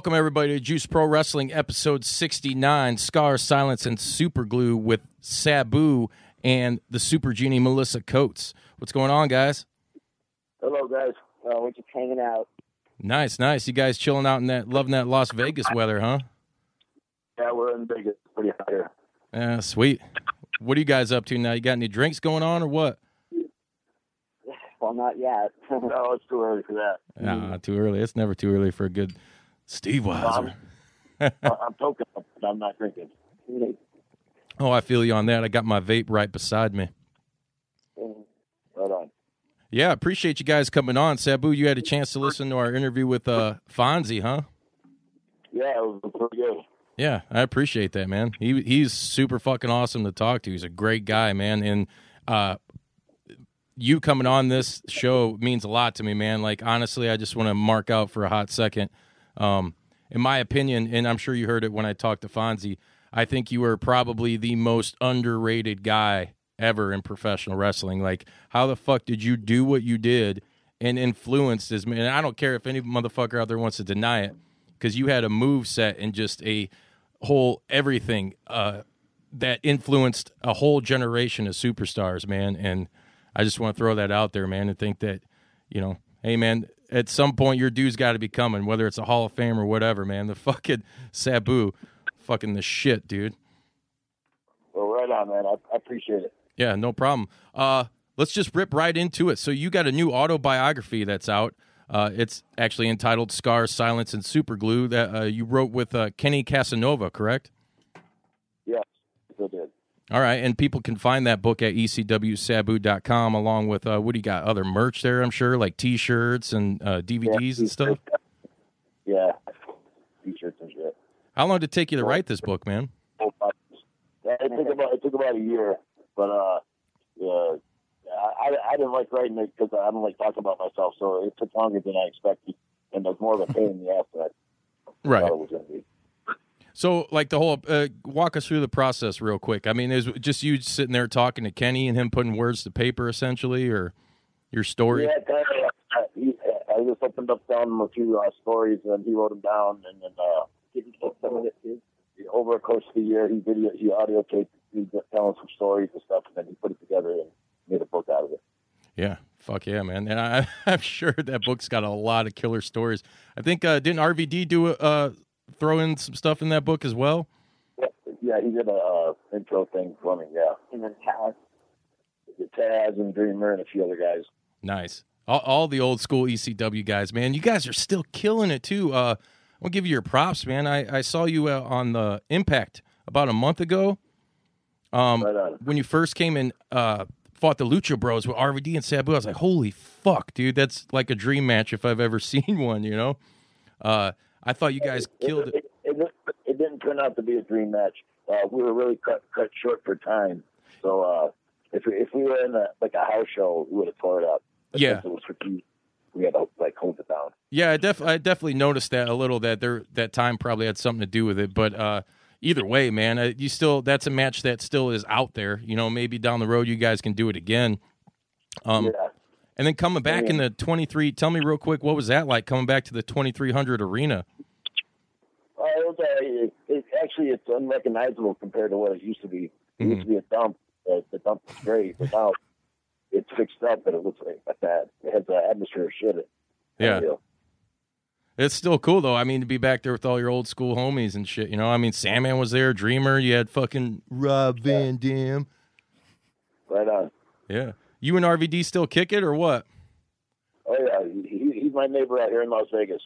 Welcome, everybody, to Juice Pro Wrestling, episode 69 Scar, Silence, and Super Glue with Sabu and the Super Genie Melissa Coates. What's going on, guys? Hello, guys. Uh, we're just hanging out. Nice, nice. You guys chilling out in that, loving that Las Vegas weather, huh? Yeah, we're in Vegas. Pretty hot here. Yeah, sweet. What are you guys up to now? You got any drinks going on or what? Well, not yet. no, it's too early for that. Nah, too early. It's never too early for a good Steve Weiser. I'm, I'm token, but I'm not drinking. Oh, I feel you on that. I got my vape right beside me. Right on. Yeah, appreciate you guys coming on. Sabu, you had a chance to listen to our interview with uh, Fonzie, huh? Yeah, it was pretty good. Yeah, I appreciate that, man. He he's super fucking awesome to talk to. He's a great guy, man. And uh, you coming on this show means a lot to me, man. Like honestly, I just want to mark out for a hot second. Um, in my opinion, and I'm sure you heard it when I talked to Fonzie, I think you were probably the most underrated guy ever in professional wrestling. Like, how the fuck did you do what you did and influenced this man? I don't care if any motherfucker out there wants to deny it, because you had a move set and just a whole everything uh, that influenced a whole generation of superstars, man. And I just want to throw that out there, man, and think that, you know, hey, man, at some point your dude's got to be coming, whether it's a Hall of Fame or whatever, man. The fucking Sabu, fucking the shit, dude. Well, right on, man. I, I appreciate it. Yeah, no problem. Uh, let's just rip right into it. So you got a new autobiography that's out. Uh, it's actually entitled "Scars, Silence, and Superglue" that uh, you wrote with uh, Kenny Casanova, correct? Yes, I did. All right, and people can find that book at ecwsabu.com along with uh, what do you got? Other merch there, I'm sure, like T-shirts and uh, DVDs Yeah, and stuff. Yeah, t-shirts and shit. How long did it take you to write this book, man? Yeah, it took about it took about a year, but uh, yeah, I I didn't like writing it because I don't like talking about myself, so it took longer than I expected, and it was more of a pain in the ass than I Right. thought it was going to be. So, like the whole, uh, walk us through the process real quick. I mean, is just you sitting there talking to Kenny and him putting words to paper, essentially, or your story? Yeah, kind of. Uh, he, I just opened up him a few uh, stories, and he wrote them down, and then uh, some of it too. over a course of the year, he video, he audio taped, he just telling some stories and stuff, and then he put it together and made a book out of it. Yeah, fuck yeah, man. And I, I'm sure that book's got a lot of killer stories. I think uh, didn't RVD do a, uh, throw in some stuff in that book as well? Yeah, he did a uh, intro thing for me. Yeah, and then Taz, Taz and Dreamer and a few other guys. Nice. All, all the old school ECW guys, man. You guys are still killing it too. Uh, I'll give you your props, man. I, I saw you uh, on the Impact about a month ago. Um, when you first came and uh, fought the Lucha Bros with RVD and Sabu. I was like, holy fuck, dude, that's like a dream match if I've ever seen one. You know, uh, I thought you guys killed it. It, it, it didn't turn out to be a dream match. Uh, we were really cut cut short for time. So uh, if we, if we were in a, like a house show, we would have tore it up. But Yeah. it was for two, we had to like hold it down. Yeah, I, def- I definitely noticed that a little that there that time probably had something to do with it. But uh, either way, man, uh, you still that's a match that still is out there. You know, maybe down the road you guys can do it again. Um, yeah. And then coming back in the 23, tell me real quick, what was that like coming back to the 2300 arena? Uh, it was, uh, it, it, actually, it's unrecognizable compared to what it used to be. It used to be a dump. Uh, the dump was great, now it's fixed up, but it looks like that. It has the atmosphere of shit. Yeah. It's still cool though. I mean, to be back there with all your old school homies and shit. You know, I mean, Sandman was there, Dreamer. You had fucking Rob Van Dam. Right on. Yeah. You and RVD still kick it or what? Oh yeah, he, he's my neighbor out here in Las Vegas.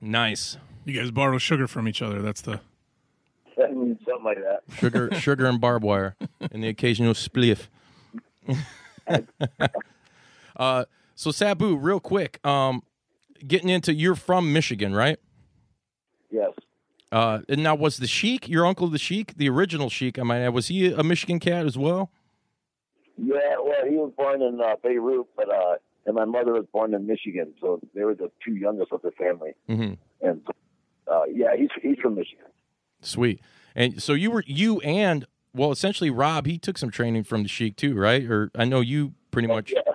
Nice. You guys borrow sugar from each other. That's the Something like that. Sugar, sugar, and barbed wire, and the occasional spliff. uh, so Sabu, real quick, um, getting into you're from Michigan, right? Yes. Uh, and now was the Sheik your uncle, the Sheik, the original Sheik? I might add, was he a Michigan cat as well? Yeah, well, he was born in uh, Beirut, but uh, and my mother was born in Michigan, so they were the two youngest of the family. Mm-hmm. And uh, yeah, he's he's from Michigan. Sweet. And so you were you and well, essentially Rob, he took some training from the Sheik too, right? Or I know you pretty much. Yeah.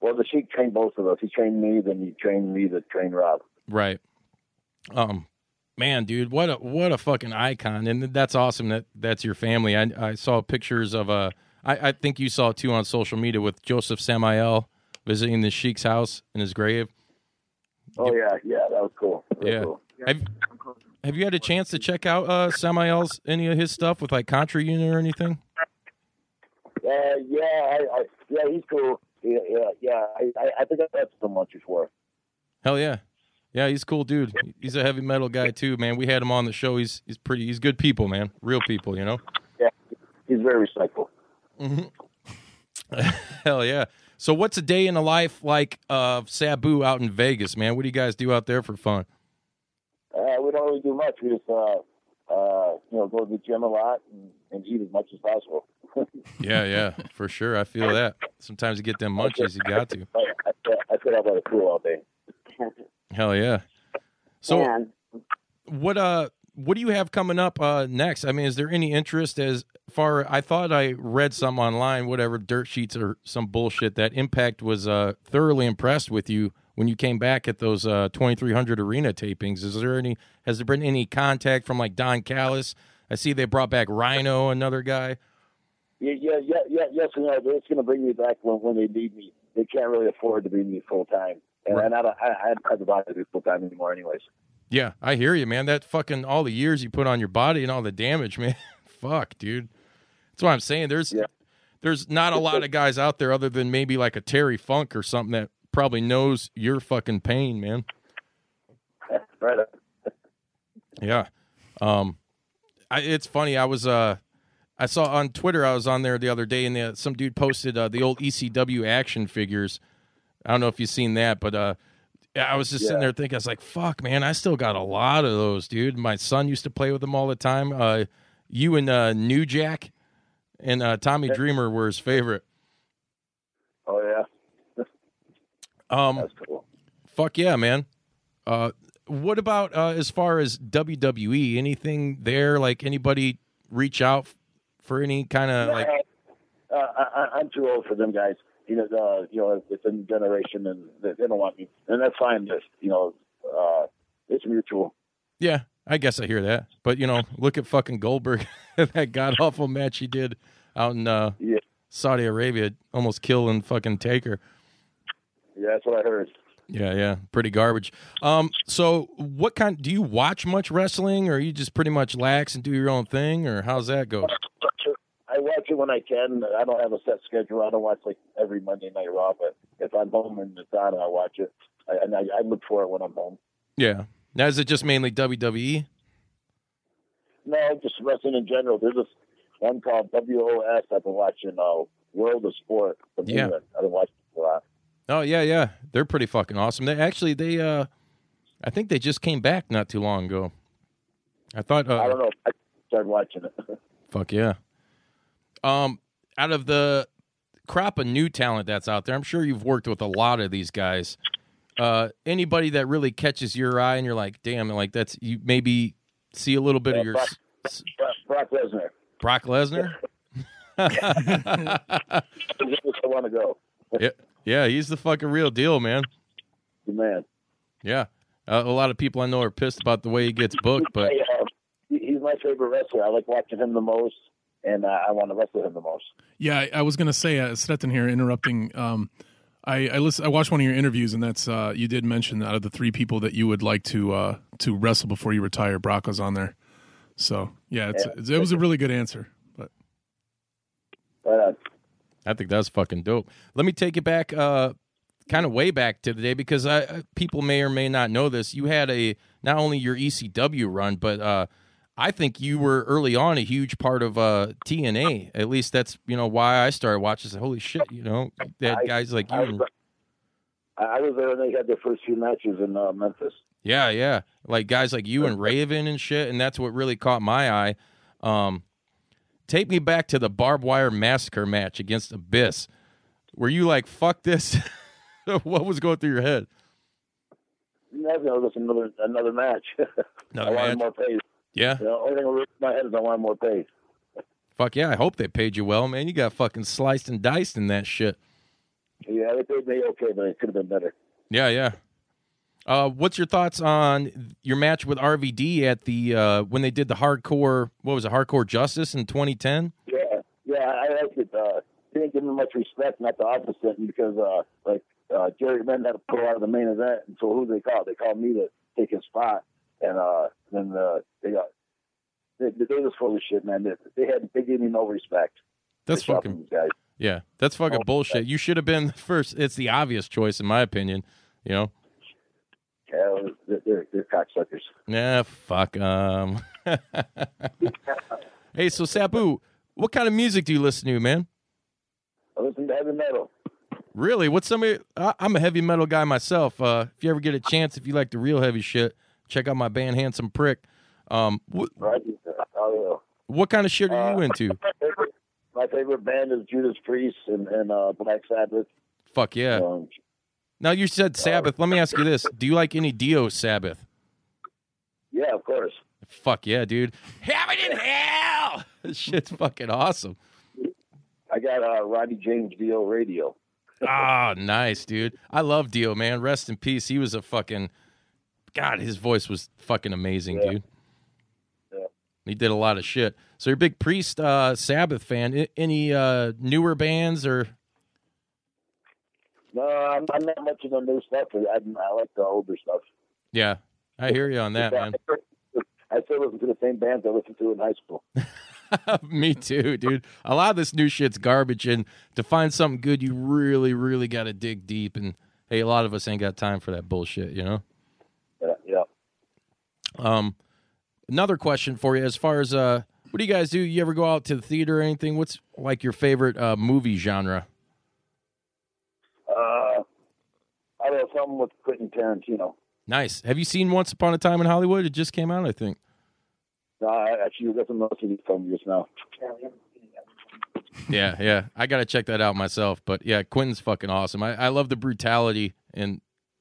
Well, the Sheik trained both of us. He trained me, then he trained me to train Rob. Right. Um, man, dude, what a what a fucking icon, and that's awesome that that's your family. I I saw pictures of uh, I I think you saw too on social media with Joseph Samael visiting the Sheik's house in his grave. Oh yeah, yeah, that was cool. Real Yeah. cool. Have, have you had a chance to check out uh Samael's any of his stuff with like Contra Unit or anything? Uh, yeah, I, I, yeah, he's cool. Yeah, yeah, yeah. I, I, I think I've had some lunch before. Hell yeah. Yeah, he's a cool dude. He's a heavy metal guy too, man. We had him on the show. He's he's pretty he's good people, man. Real people, you know. Yeah, he's very respectful. Hell yeah. So what's a day in the life like of Sabu out in Vegas, man? What do you guys do out there for fun? Uh, we don't really do much. We just, uh, uh, you know, go to the gym a lot and, and eat as much as possible. Yeah, yeah, for sure. I feel that. Sometimes you get them munchies, you got to. I, I, I sit out by the pool all day. Hell yeah. So Man. what uh what do you have coming up uh next? I mean, is there any interest as far I thought I read some online, whatever dirt sheets or some bullshit that Impact was uh thoroughly impressed with you when you came back at those uh 2300 arena tapings. Is there any has there been any contact from like Don Callis? I see they brought back Rhino, another guy. Yeah, yeah, yeah, yeah yes, and no. It's going to bring me back when, when they need me. They can't really afford to bring me full time, and, Right. and I don't. I, I don't have the body to do full time anymore, anyways. Yeah, I hear you, man. That fucking all the years you put on your body and all the damage, man. Fuck, dude. That's what I'm saying. There's Yeah. there's not a lot of guys out there other than maybe like a Terry Funk or something that probably knows your fucking pain, man. Right. Yeah. Um I, it's funny. I was uh I saw on Twitter I was on there the other day and the, some dude posted uh, the old ECW action figures. I don't know if you've seen that, but uh I was just sitting there thinking I was like, "Fuck, man, I still got a lot of those, dude." My son used to play with them all the time. Uh you and uh New Jack and uh Tommy Dreamer were his favorite. Oh yeah, Um that's cool. Fuck yeah, man. Uh, what about uh, as far as WWE? Anything there? Like anybody reach out for any kind of like? uh, I, I, I'm too old for them guys. You know, uh, you know, it's a generation, and they, they don't want me, and that's fine. Just you know, uh, it's mutual. Yeah, I guess I hear that. But you know, look at fucking Goldberg, that god awful match he did out in uh, Yeah, Saudi Arabia, almost killing fucking Taker. yeah, that's what I heard. Yeah, yeah, pretty garbage. Um, so what kind? Do you watch much wrestling, or you just pretty much lax and do your own thing, or how's that go? Watch it when I can. I don't have a set schedule. I don't watch like every Monday Night Raw, but if I'm home and it's on, I watch it. I, and I, I look for it when I'm home. Yeah. Now is it just mainly? WWE? No, just wrestling in general. There's this one called WOS I've been watching. Uh, World of Sport. from Yeah. England. I've been watching a lot. Oh yeah, yeah. They're pretty fucking awesome. They actually they uh I think they just came back not too long ago. I thought uh I don't know. I started watching it. fuck yeah. Um out of the crop of new talent that's out there, I'm sure you've worked with a lot of these guys. Uh anybody that really catches your eye and you're like, "Damn, like that's you maybe see a little bit Yeah, of your Brock- Brock Lesnar. Brock Lesnar. I want to go. yeah, yeah, he's the fucking real deal, man. Man. Yeah, uh, a lot of people I know are pissed about the way he gets booked, but uh, he's my favorite wrestler. I like watching him the most, and uh, I want to wrestle him the most. Yeah, I, I was going to say, uh, Stetson here interrupting. Um, I I, listen, I watched one of your interviews, and that's uh, you did mention out of the three people that you would like to uh, to wrestle before you retire, Brock was on there. So yeah, it's, it's, it was a really good answer. But But uh, I think that's fucking dope. Let me take it back, uh, kind of way back to the day because I, I- people may or may not know this. You had a not only your ECW run, but uh, I think you were early on a huge part of uh, TNA. At least that's you know why I started watching. Said, Holy shit, you know, they had I- guys like you. I and- was, I was there when they had their first few matches in uh, Memphis. Yeah, yeah. Like guys like you and Raven and shit, and that's what really caught my eye. Um, take me back to the barbed wire massacre match against Abyss. Were you like, fuck this? what was going through your head? Know, just another another match. I Another wanted match? more pay. Yeah. The only thing that my head is I wanted more pay. Fuck yeah. I hope they paid you well, man. You got fucking sliced and diced in that shit. Yeah, they paid me okay, but it could have been better. Yeah, yeah. Uh, what's your thoughts on your match with RVD at the uh, when they did the hardcore? What was it? Hardcore Justice in 2010. Yeah, yeah, I liked it. Uh, they didn't give him much respect, not the opposite, because uh, like uh, Jerry Lynn had to pull out of the main event, and so who they call? They called me to take his spot, and uh, then uh, they got they, they was full of shit, man. They, they had they gave me no respect. That's fucking these guys. Yeah, that's fucking Oh, bullshit. You should have been the first. It's the obvious choice, in my opinion. You know? Yeah, they're, they're, they're cocksuckers. Nah, fuck um. hey, so Sabu, what kind of music do you listen to, man? I listen to heavy metal. Really? What's some? of- I- I'm a heavy metal guy myself. Uh, if you ever get a chance, if you like the real heavy shit, check out my band Handsome Prick. Um, what, Right? Oh, what kind of shit are you Uh, into? My favorite, my favorite band is Judas Priest and, and uh, Black Sabbath. Fuck yeah. Um, Now you said Sabbath. Let me ask you this: Do you like any Dio Sabbath? yeah, of course. Fuck yeah, dude. Heaven and Hell. This shit's fucking awesome. I got uh, Ronnie James Dio Radio. Ah, nice, dude. I love Dio, man. Rest in peace. He was a fucking God. His voice was fucking amazing, Yeah. dude. Yeah. He did a lot of shit. So you're a big Priest uh, Sabbath fan. I- any uh, newer bands or? No, I'm, I'm not much of the new stuff. I, I like the older stuff. Yeah, I hear you on that, man. I still listen to the same bands I listened to in high school. Me too, dude. A lot of this new shit's garbage, and to find something good, you really, really got to dig deep. And hey, a lot of us ain't got time for that bullshit, you know. Um, another question for you, as far as uh, what do you guys do? You ever go out to the theater or anything? What's like your favorite uh, movie genre? Uh, I don't know, something with Quentin Tarantino. Nice. Have you seen Once Upon a Time in Hollywood? It just came out, I think. No, I actually got some most of these films just now. Yeah, yeah. I got to check that out myself. But yeah, Quentin's fucking awesome. I, I love the brutality and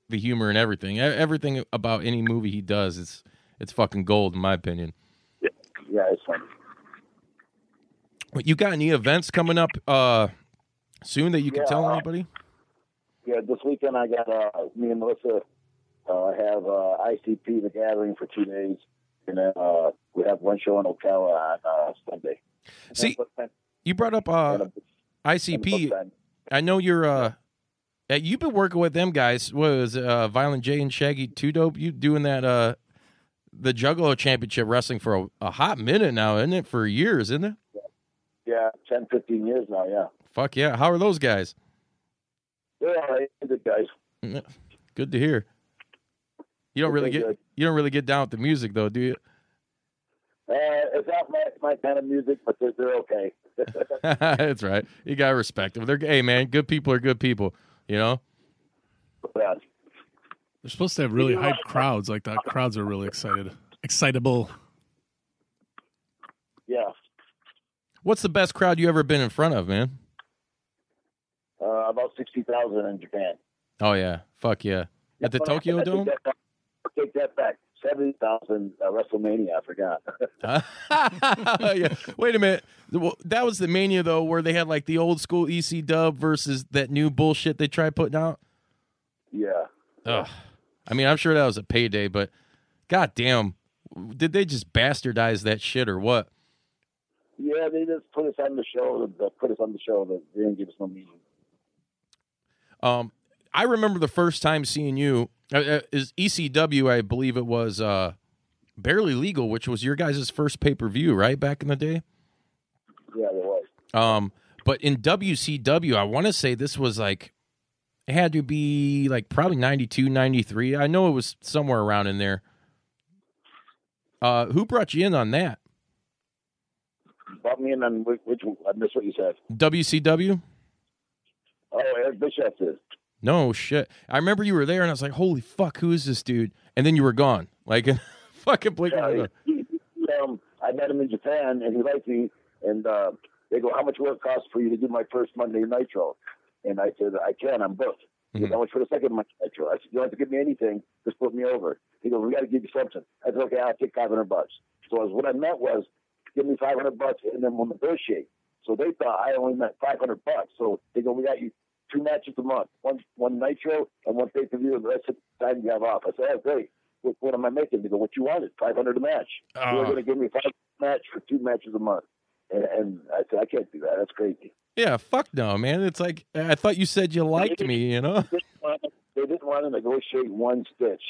the humor and everything. Everything about any movie he does, it's it's fucking gold in my opinion. Yeah, it's fun. But You got any events coming up uh soon that you can Yeah, tell uh, anybody? Yeah, this weekend I got uh, me and Melissa uh, have uh, ICP the Gathering for two days, and then uh, we have one show in Ocala on uh, Sunday. See, you brought up uh and and ICP. I know you're you've been working with them guys. What was uh Violent J and Shaggy Two Dope? You doing that uh the Juggalo Championship wrestling for a, a hot minute now, isn't it? For years, isn't it? Yeah, 10, 15 years now. Yeah, Fuck yeah. How are those guys? they're all right, good guys. Good to hear. You don't really get good. you don't really get down with the music though, do you? Uh, it's not my, my kind of music, but they're, they're okay. That's right. You gotta respect them. They're hey man, good people are good people. You know. Yeah. They're supposed to have really hyped crowds. Like the crowds are really excited, excitable. yeah. What's the best crowd you ever been in front of, man? Uh, about 60,000 in Japan. Oh yeah, fuck yeah. At the Yeah, Tokyo I take Dome. that back. I take that back. seventy thousand uh, WrestleMania. I forgot. yeah. Wait a minute. That was the mania though, where they had like the old school EC Dub versus that new bullshit they tried putting out. yeah. Ugh. I mean, I'm sure that was a payday, but goddamn, did they just bastardize that shit or what? Yeah, they just put us on the show. They put us on the show. That they didn't give us no meaning. Um, I remember the first time seeing you uh, uh, is ECW. I believe it was uh, barely legal, which was your guys' first pay per view, right back in the day. Yeah, there was. Um, but in WCW, I want to say this was like it had to be like probably 92, 93. I know it was somewhere around in there. Uh, who brought you in on that? Brought me in on which, which I missed what you said. WCW? Oh, Eric Bischoff is. No shit. I remember you were there, and I was like, "Holy fuck, who is this dude?" And then you were gone, like fucking blink. of Yeah, he, he, um, I met him in Japan, and he liked me. And uh, they go, "How much will it cost for you to do my first Monday Nitro?" And I said, "I can. I'm booked." Mhm. How much for the second Nitro? I said, "You don't have to give me anything. Just put me over." He goes, "We got to give you something." I said, "Okay, I'll take 500 bucks." So what I meant was, give me 500 bucks, and then we'll negotiate. So they thought I only meant 500 bucks. So they go, "We got you." Two matches a month, one one nitro and one pay per view, and the rest of the time you have off. I said, "Oh, great. What, what am I making?" They go, "What you wanted? Five hundred a match." They were Oh. going to give me five match for two matches a month, and, and I said, "I can't do that. That's crazy." Yeah, fuck no, man. It's like I thought you said you liked me, you know. They didn't want, they didn't want to negotiate one stitch.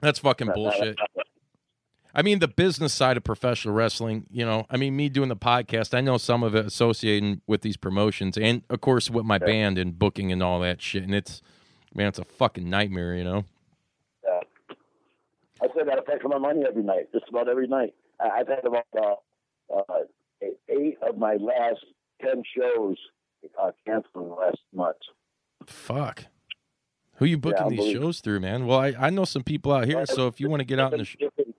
That's fucking bullshit. I mean, the business side of professional wrestling, you know, I mean, me doing the podcast, I know some of it associating with these promotions and, of course, with my band and booking and all that shit. And it's, man, it's a fucking nightmare, you know? Yeah. I said that I pay for my money every night, just about every night. I've had about uh, eight of my last ten shows uh, canceled last month. Fuck. Who you booking Yeah, these shows through, man? Well, I, I know some people out here, so if you want to get out in the sh- different,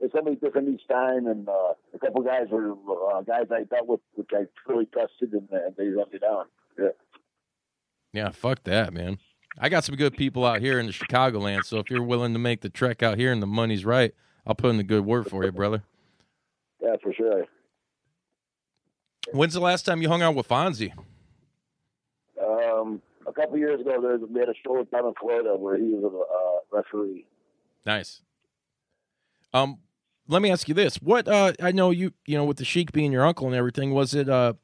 it's somebody different each time, and uh, a couple guys were uh, guys I dealt with, which I truly trusted, and, and they let me down. Yeah. Yeah, fuck that, man. I got some good people out here in the Chicagoland, so if you're willing to make the trek out here and the money's right, I'll put in the good word for you, brother. Yeah, for sure. When's the last time you hung out with Fonzie? Um, a couple years ago, there was, we had a show down in Florida where he was a uh, referee. Nice. Um, let me ask you this: What uh, I know you, you know, with the Sheik being your uncle and everything, was it uh,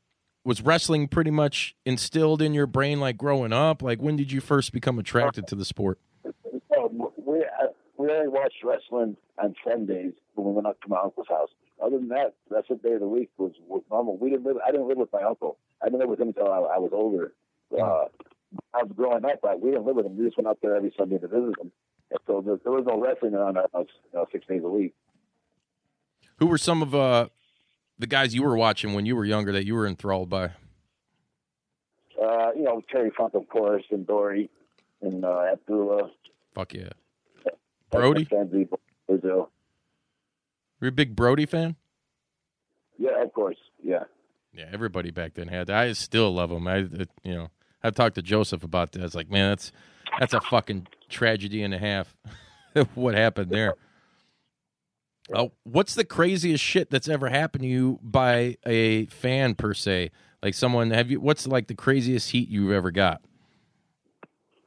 was wrestling pretty much instilled in your brain like growing up? Like, when did you first become attracted to the sport? Well, we uh, we only watched wrestling on Sundays when we went up to my uncle's house. Other than that, the rest of the day of the week was, was normal. We didn't live. I didn't live with my uncle. I didn't live with him until I, I was older. Uh, I was growing up, but we didn't live with him. We just went out there every Sunday to visit him. And so there, there was no wrestling around our house you know, six days a week. Who were some of uh the guys you were watching when you were younger that you were enthralled by? Uh, you know, Terry Funk, of course, and Dory, and uh, Abdullah. Fuck yeah, Brody. Brazil. You're a big Brody fan? Yeah, of course. Yeah. Yeah, everybody back then had. I still love him. I, it, you know, I've talked to Joseph about that. It's like, man, that's that's a fucking tragedy and a half. what happened there? Oh, what's the craziest shit that's ever happened to you by a fan per se? Like someone have you? What's like the craziest heat you've ever got?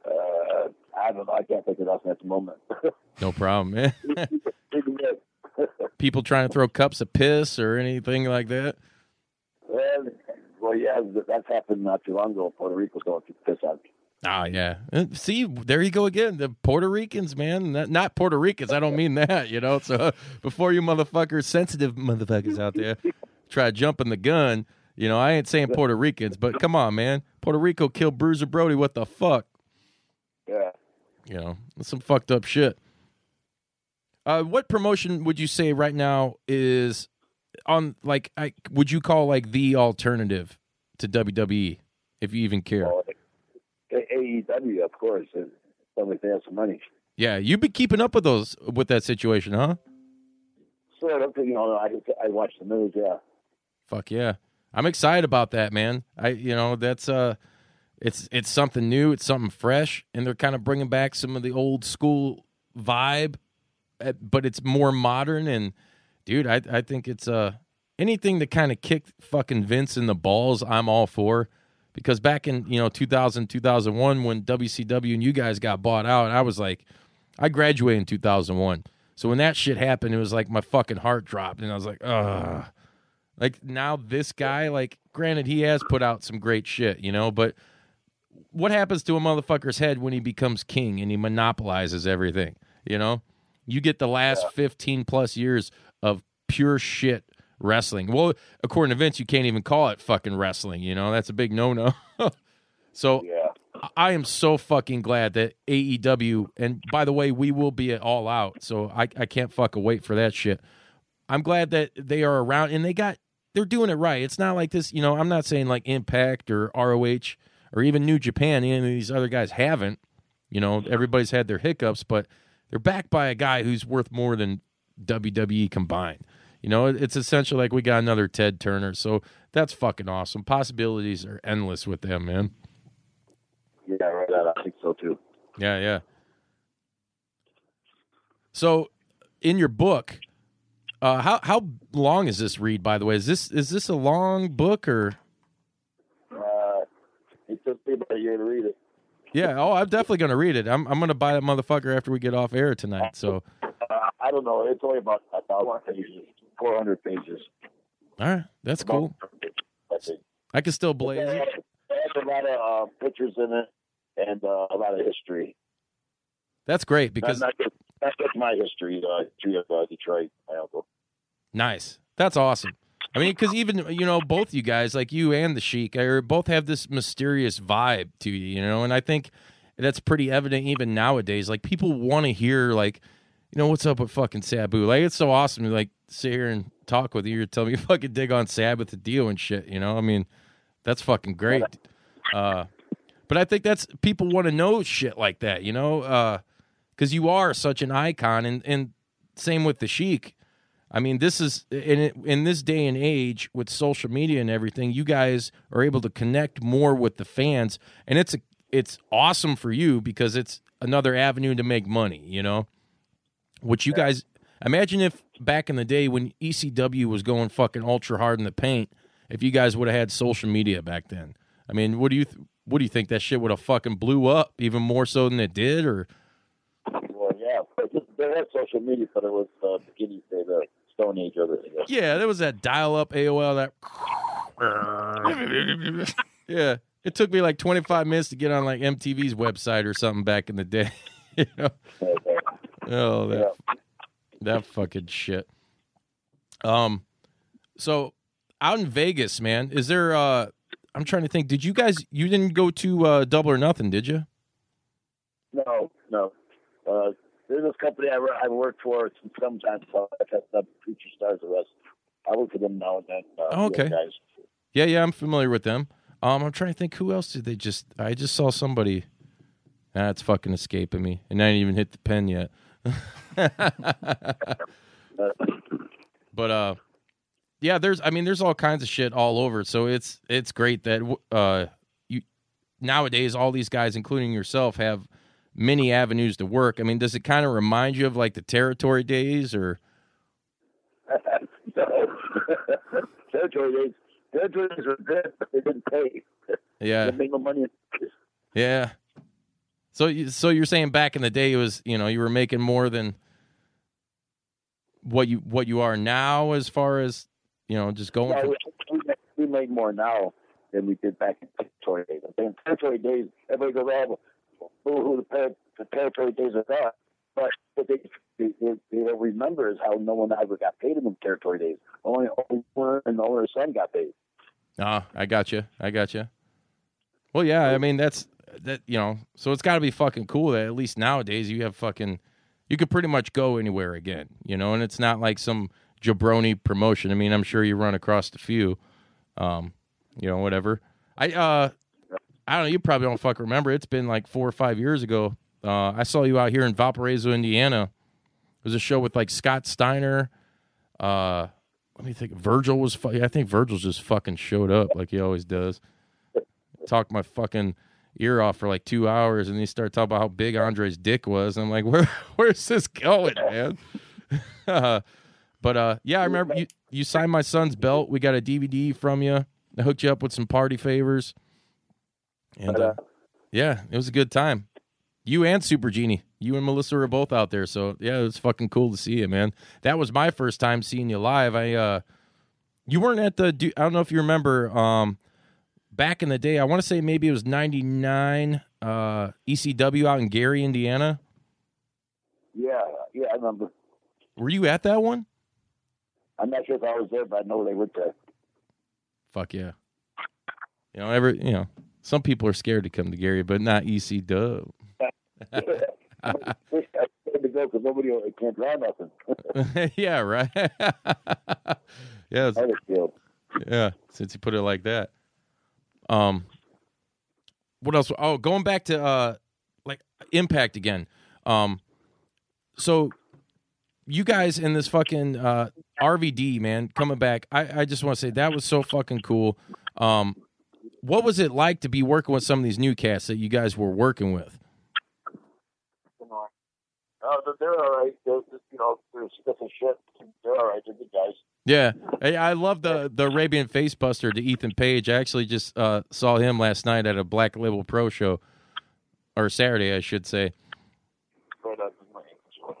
Uh, I don't know. I can't think of nothing at the moment. No problem, man. People trying to throw cups of piss or anything like that. well, well, yeah, that's happened not too long ago. Puerto Rico going to piss me. Ah, yeah. Uh, See, there you go again. The Puerto Ricans, man. Not, not Puerto Ricans. I don't mean that, you know. So uh, before you motherfuckers, sensitive motherfuckers out there, try jumping the gun, you know, I ain't saying Puerto Ricans, but come on, man. Puerto Rico killed Bruiser Brody. What the fuck? Yeah. You know, some fucked up shit. Uh, what promotion would you say right now is on like I would you call like the alternative to WWE if you even care? Well, AEW, of course. Sounds like they have some money. Yeah, you've been keeping up with those with that situation, huh? Sort of. You know, I I watch the news. Yeah. Fuck yeah. I'm excited about that, man. I you know, that's uh it's it's something new, it's something fresh and they're kind of bringing back some of the old school vibe, but it's more modern. And dude, I I think it's uh anything to kind of kick fucking Vince in the balls. I'm all for because back in you know 2000 2001 when WCW and you guys got bought out, I was like, I graduated in 2001. So when that shit happened, it was like my fucking heart dropped, and I was like, ugh. Like now, this guy, like, granted, he has put out some great shit, you know, but what happens to a motherfucker's head when he becomes king and he monopolizes everything? You know, you get the last 15 plus years of pure shit wrestling. Well, according to Vince, you can't even call it fucking wrestling. You know, that's a big no no. so Yeah. I am so fucking glad that AEW, and by the way, we will be at all out. So I, I can't fucking wait for that shit. I'm glad that they are around and they got, they're doing it right. It's not like this, you know, I'm not saying like Impact or ROH or even New Japan. Any of these other guys haven't. You know, everybody's had their hiccups, but they're backed by a guy who's worth more than WWE combined. You know, it's essentially like we got another Ted Turner. So that's fucking awesome. Possibilities are endless with them, man. Yeah, right. I think so too. Yeah, yeah. So, in your book, uh, how how long is this read? By the way, is this is this a long book or? Uh, it took me about a year to read it. Yeah. Oh, I'm definitely gonna read it. I'm I'm gonna buy that motherfucker after we get off air tonight. So, Uh, I don't know. It's only about a thousand pages, four hundred pages. all right, that's cool. I. I can still blaze It it. has a lot of uh, pictures in it and uh, a lot of history. That's great because not, just, not just my history, uh, history of uh, Detroit, my uncle. Nice. That's awesome. I mean, because even you know, both you guys, like you and the Sheik, are both have this mysterious vibe to you, you know, and I think that's pretty evident even nowadays. Like people want to hear, like, you know, what's up with fucking Sabu? Like, it's so awesome to like sit here and talk with you. You're telling me you fucking dig on Sabbath the deal and shit. You know, I mean, that's fucking great. Uh, but I think that's people want to know shit like that, you know, because you are such an icon, and and same with the Sheik. I mean, this is in in this day and age with social media and everything, you guys are able to connect more with the fans, and it's a, it's awesome for you because it's another avenue to make money. You know, which you guys imagine if back in the day when ECW was going fucking ultra hard in the paint, if you guys would have had social media back then. I mean, what do you th- what do you think? That shit would have fucking blew up even more so than it did, or? Well, yeah, there was social media, but it was uh, beginning the Stone Age of it. I guess. Yeah, there was that dial up AOL that Yeah. It took me like 25 minutes to get on like MTV's website or something back in the day. you know? Oh, that that fucking shit. Um so out in Vegas, man, is there uh I'm trying to think, did you guys you didn't go to uh Double or Nothing, did you? No, no. Uh, there's this company I, I worked for some sometimes. Up Future Stars of Us. I work for them now and then. Uh, Oh, okay. Guys. Yeah, yeah, I'm familiar with them. Um, I'm trying to think who else did they just I just saw somebody that's fucking escaping me. And I didn't even hit the pen yet. but uh yeah, there's I mean there's all kinds of shit all over. So it's it's great that uh you nowadays all these guys including yourself have many avenues to work. I mean, does it kind of remind you of like the territory days or territory days. Territory days were good, but they didn't pay. yeah. They made no money. Yeah. So you so you're saying back in the day it was, you know, you were making more than what you what you are now as far as, you know, just going Yeah, for we, we, make, more now than we did back in territory days. I think territory days, everybody goes, oh, who, the, the territory days are that. But what they, they, they, they don't remember is how no one ever got paid in the territory days. Only only one and the owner's son got paid. Ah, I got you. I got you. Well, yeah, I mean that's that you know, so it's got to be fucking cool that at least nowadays you have fucking you could pretty much go anywhere again, you know, and it's not like some jabroni promotion. I mean, I'm sure you run across a few um, you know, whatever. I uh I don't know, you probably don't fucking remember. It's been like 4 or 5 years ago. Uh I saw you out here in Valparaiso, Indiana. It was a show with like Scott Steiner, uh let me think. Virgil was. Fu- I think Virgil just fucking showed up like he always does. Talked my fucking ear off for like two hours, and he started talking about how big Andre's dick was. And I'm like, where where's this going, man? but uh, yeah, I remember you you signed my son's belt. We got a DVD from you. I hooked you up with some party favors, and uh, yeah, it was a good time. You and Super Genie, you and Melissa were both out there, so yeah, it was fucking cool to see you, man. That was my first time seeing you live. I uh, you weren't at the. I don't know if you remember. Um, back in the day, I want to say maybe it was '99 uh, ECW out in Gary, Indiana. Yeah, yeah, I remember. Were you at that one? I'm not sure if I was there, but I know they went there. Fuck yeah. You know, every you know, some people are scared to come to Gary, but not EC Dub. I'm to go because nobody can't draw nothing. yeah, right. yeah, yeah. Since you put it like that. Um, what else? Oh, going back to uh, like Impact again. Um, so you guys in this fucking uh RVD man coming back. I I just want to say that was so fucking cool. Um, what was it like to be working with some of these new casts that you guys were working with? Uh, they're- they're all right. They're just, you know, they're stiff as shit. They're all right. They're good guys. Yeah, Hey, I love the the Arabian Facebuster to Ethan Page. I actually just uh, saw him last night at a Black Label Pro show, or Saturday, I should say. Uh,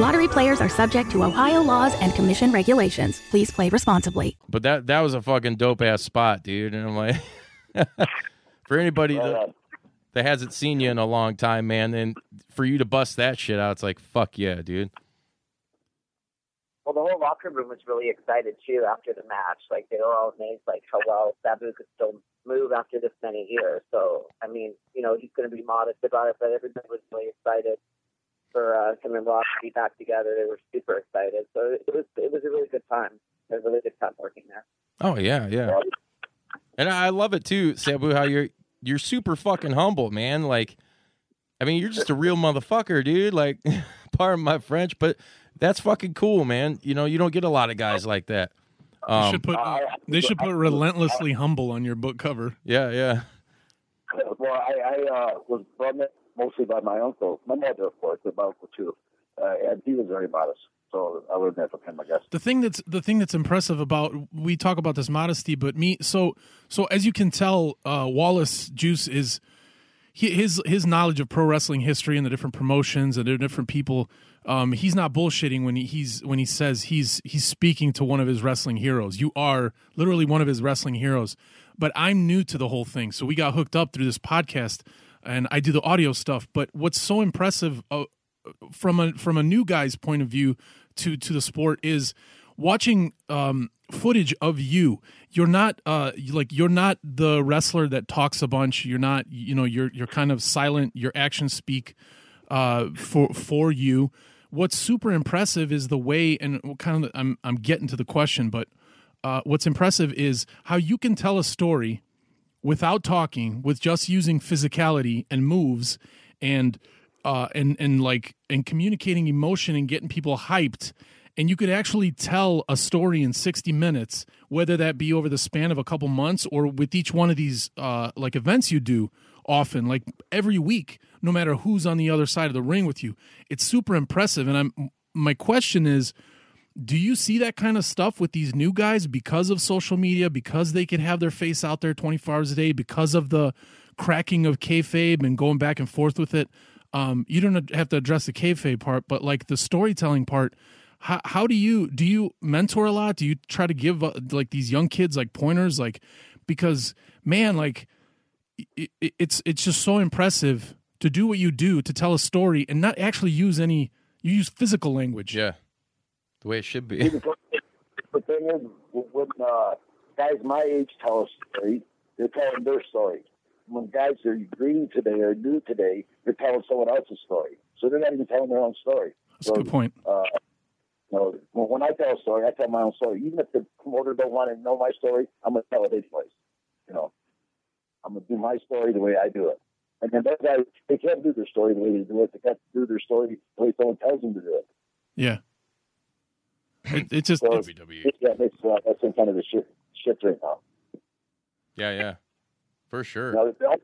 Lottery players are subject to Ohio laws and commission regulations. Please play responsibly. But that that was a fucking dope ass spot, dude. And I'm like, for anybody that, that hasn't seen you in a long time, man, and for you to bust that shit out, it's like fuck yeah, dude. Well, the whole locker room was really excited too after the match. Like they were all amazed, like how well Sabu could still move after this many years. So, I mean, you know, he's going to be modest about it, but everybody was really excited for uh, him and Ross to be back together. They were super excited. So it was it was a really good time. It was a really good time working there. Oh yeah, yeah. And I love it too, Sabu. How you're you're super fucking humble, man. Like, I mean, you're just a real motherfucker, dude. Like, pardon my French, but that's fucking cool, man. You know, you don't get a lot of guys like that. They Um, should put uh, they should put relentlessly humble on your book cover. yeah, yeah. Well, I, I uh, was from up mostly by my uncle, my mother, of course, but my uncle too, uh, and he was very modest. So I learned that from him, I guess. The thing that's the thing that's impressive about we talk about this modesty, but me so so as you can tell, uh, Wallace Juice is he, his his knowledge of pro wrestling history and the different promotions and the different people. Um, he's not bullshitting when he, he's when he says he's he's speaking to one of his wrestling heroes. You are literally one of his wrestling heroes. But I'm new to the whole thing, so we got hooked up through this podcast, and I do the audio stuff. But what's so impressive uh, from a from a new guy's point of view to to the sport is watching um, footage of you. You're not uh, like you're not the wrestler that talks a bunch. You're not you know you're you're kind of silent. Your actions speak uh, for for you. What's super impressive is the way and kind of I'm I'm getting to the question, but uh, what's impressive is how you can tell a story without talking, with just using physicality and moves and uh, and and like and communicating emotion and getting people hyped. And you could actually tell a story in 60 minutes, whether that be over the span of a couple months or with each one of these uh, like events you do often, like every week, no matter who's on the other side of the ring with you. It's super impressive. And I'm my question is, do you see that kind of stuff with these new guys because of social media, because they can have their face out there 24 hours a day, because of the cracking of kayfabe and going back and forth with it? Um, you don't have to address the kayfabe part, but like the storytelling part, how, how do you do you mentor a lot? Do you try to give uh, like these young kids like pointers, like because man, like it, it, it's it's just so impressive to do what you do to tell a story and not actually use any you use physical language. Yeah. The way it should be. The thing is, when uh, guys my age tell a story, they're telling their story. when guys are green today or new today, they're telling someone else's story. So they're not even telling their own story. That's so, a good point. Uh, you know, when I tell a story, I tell my own story. Even if the promoter don't want to know my story, I'm gonna tell it anyways. You know, I'm gonna do my story the way I do it. And then those guys, they can't do their story the way they do it. They can't do their story the way someone tells them to do it. Yeah. It, it just So it's, WWE. yeah, it's, uh, that's some kind of a shit, shit right now. Yeah, yeah, for sure. You know,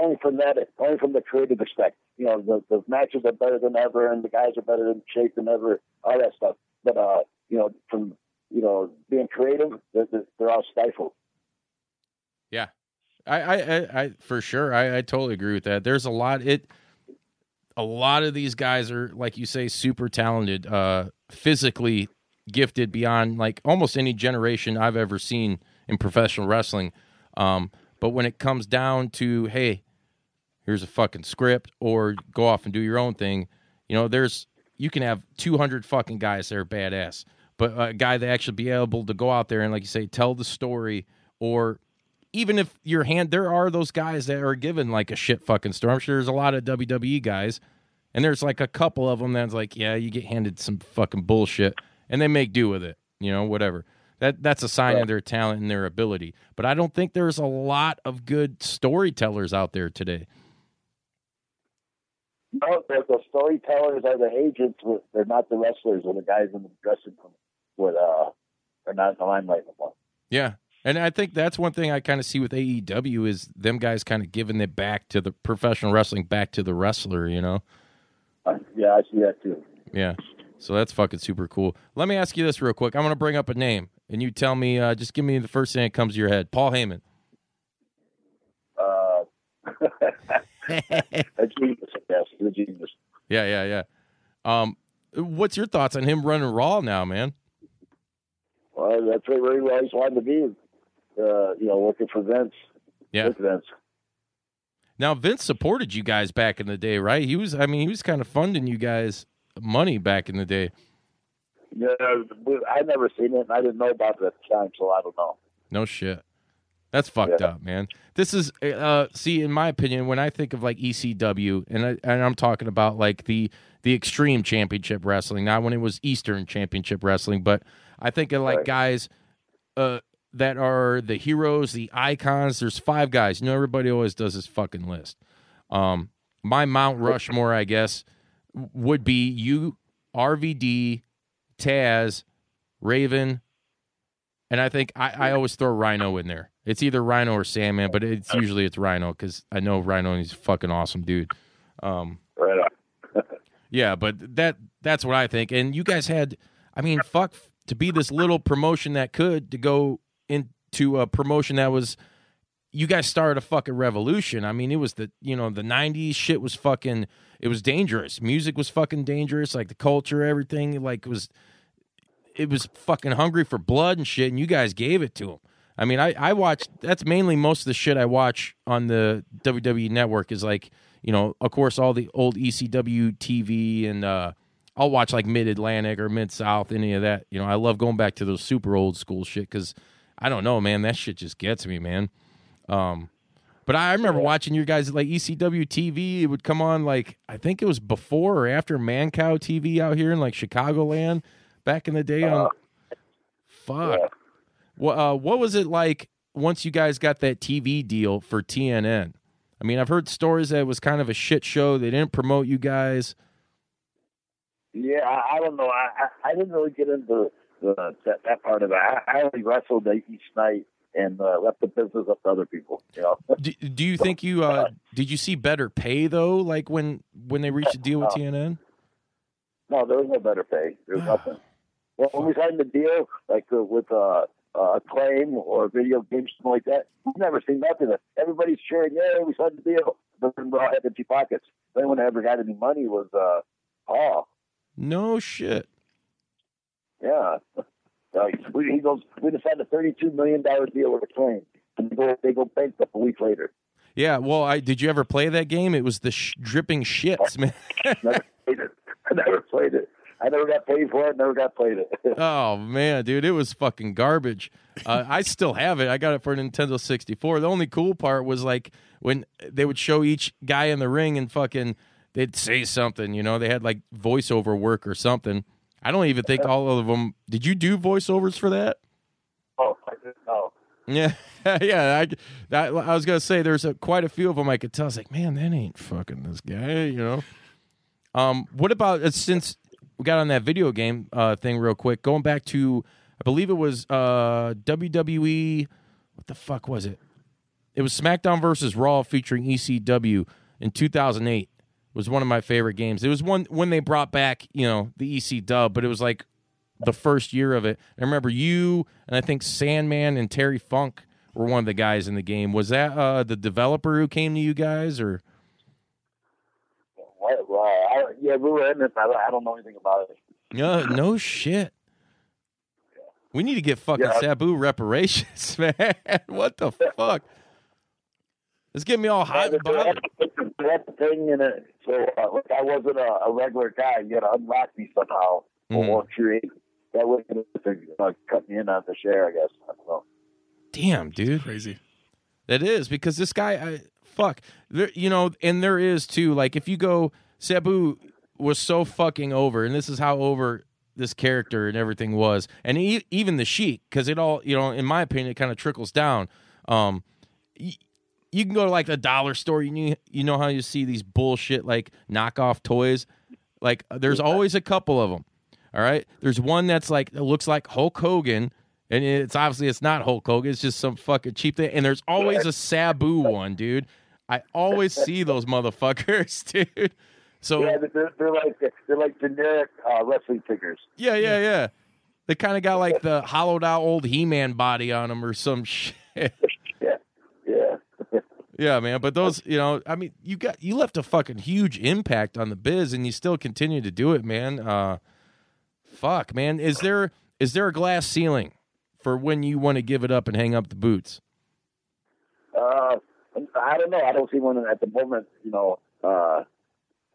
only, from that, only from the creative aspect. You know, the, the matches are better than ever, and the guys are better in shape than ever. All that stuff. But uh, you know, from you know being creative, they're, they're- they're all stifled. Yeah, I, I, I, I for sure, I, I totally agree with that. There's a lot. It, a lot of these guys are, like you say, super talented, uh, physically gifted beyond like almost any generation I've ever seen in professional wrestling. Um, but when it comes down to, hey, here's a fucking script, or go off and do your own thing, you know, there's you can have 200 fucking guys that are badass, but a guy that actually be able to go out there and, like you say, tell the story, or even if your hand, there are those guys that are given like a shit fucking story. I'm sure there's a lot of WWE guys, and there's like a couple of them that's like, yeah, you get handed some fucking bullshit, and they make do with it, you know, whatever. That that's a sign of their talent and their ability. But I don't think there's a lot of good storytellers out there today. No, the, the storytellers are the agents. with- They're not the wrestlers or the guys in the dressing room. With uh, they're not in the limelight anymore. Yeah. And I think that's one thing I kind of see with AEW is them guys kind of giving it back to the professional wrestling, back to the wrestler, you know? Uh, yeah, I see that too. Yeah. So that's fucking super cool. Let me ask you this real quick. I'm going to bring up a name, and you tell me, uh, just give me the first thing that comes to your head. Paul Heyman. Uh, a genius, yes, a genius. Yeah, yeah, yeah. Um, what's your thoughts on him running Raw now, man? Well, that's where he always wanted to be. Uh, you know, working for Vince. Yeah. With Vince. Now Vince supported you guys back in the day, right? He was, I mean, he was kind of funding you guys money back in the day. Yeah, I never seen it. and I didn't know about it at the time, so I don't know. No shit. That's fucked Yeah. up, man. This is uh see in my opinion when I think of like ECW and I, and I'm talking about like the the extreme championship wrestling, not when it was Eastern championship wrestling, but I think of like Right. guys uh that are the heroes, the icons. There's five guys. You know everybody always does this fucking list. Um my Mount Rushmore, I guess, would be you, RVD, Taz, Raven, and I think I, I always throw Rhino in there. It's either Rhino or Sandman, but it's usually it's Rhino because I know Rhino and he's a fucking awesome dude. Um, Right on. yeah, but that that's what I think. And you guys had, I mean, fuck, to be this little promotion that could to go into a promotion that was. You guys started a fucking revolution. I mean, it was the you know the '90s shit was fucking. It was dangerous. Music was fucking dangerous. Like the culture, everything. Like it was it was fucking hungry for blood and shit, and you guys gave it to them. I mean, I I watch. That's mainly most of the shit I watch on the WWE network is like you know, of course, all the old ECW TV, and uh, I'll watch like Mid Atlantic or Mid South, any of that. You know, I love going back to those super old school shit because I don't know, man, that shit just gets me, man. Um, but I remember watching your guys like ECW TV. It would come on like I think it was before or after Mancow TV out here in like Chicagoland back in the day. On fuck, Yeah. what uh, what was it like once you guys got that TV deal for TNN? I mean, I've heard stories that it was kind of a shit show. They didn't promote you guys. Yeah, I, I don't know. I, I I didn't really get into the, that that part of it. I, I only wrestled each night and uh, left the business up to other people. You know. Do, do you think you uh, did you see better pay though? Like when when they reached a deal with TNN? No, there was no better pay. There was nothing. Well, when we signed the deal, like uh, with uh, uh, Acclaim or video games, something like that, we've never seen nothing. Everybody's cheering, yeah, we signed the deal. But then we all had empty pockets. The only one that ever got any money was uh, Paul. No shit. Yeah. We, he goes, we just had a $32 million deal with Acclaim. And they go, they go bankrupt a week later. Yeah. Well, I did you ever play that game? It was the sh- dripping shits, man. Never played it. I never played it. I never got paid for it. Never got played it. Oh man, dude, it was fucking garbage. Uh, I still have it. I got it for a Nintendo 64. The only cool part was like when they would show each guy in the ring and fucking they'd say something. You know, they had like voiceover work or something. I don't even think all of them. Did you do voiceovers for that? oh, I didn't know. Yeah, yeah. I, that, I was gonna say there's a, quite a few of them I could tell. I was like, man, that ain't fucking this guy, you know. Um, what about uh, since we got on that video game uh, thing real quick? Going back to, I believe it was uh, WWE. What the fuck was it? It was SmackDown versus Raw featuring ECW in 2008. Was one of my favorite games. It was one when they brought back, you know, the EC dub, but it was like the first year of it. I remember you and I think Sandman and Terry Funk were one of the guys in the game. Was that uh, the developer who came to you guys, or What? Well, I, yeah, we were in I, I don't know anything about it. no? No shit. We need to get fucking Yeah. Sabu reparations, man. what the fuck? It's getting me all hot and bothered. they had the thing in it, so uh, like I wasn't a, a regular guy. You had to unlock me somehow Mhm. or create. That way, to uh, cut me in on the share. I guess. I don't know. Damn, dude. Crazy. That is because this guy, I, fuck, there, you know, and there is too. Like if you go, Sabu was so fucking over, and this is how over this character and everything was, and e- even the Sheik, because it all, you know, in my opinion, it kind of trickles down. Um, y- you can go to like a dollar store, you know, you know how you see these bullshit like knockoff toys. Like there's always a couple of them. All right, there's one that's like it looks like Hulk Hogan. And it's obviously it's not Hulk Hogan. It's just some fucking cheap thing. And there's always a Sabu one, dude. I always see those motherfuckers, dude. So Yeah, they're, they're like they're like generic uh, wrestling figures. yeah, yeah, yeah. They kind of got like the hollowed out old He-Man body on them or some shit. Yeah, yeah. Yeah, man. But those, you know, I mean, you got you left a fucking huge impact on the biz, and you still continue to do it, man. Uh, fuck, man. Is there is there a glass ceiling for when you want to give it up and hang up the boots? Uh, I don't know. I don't see one at the moment. You know, uh,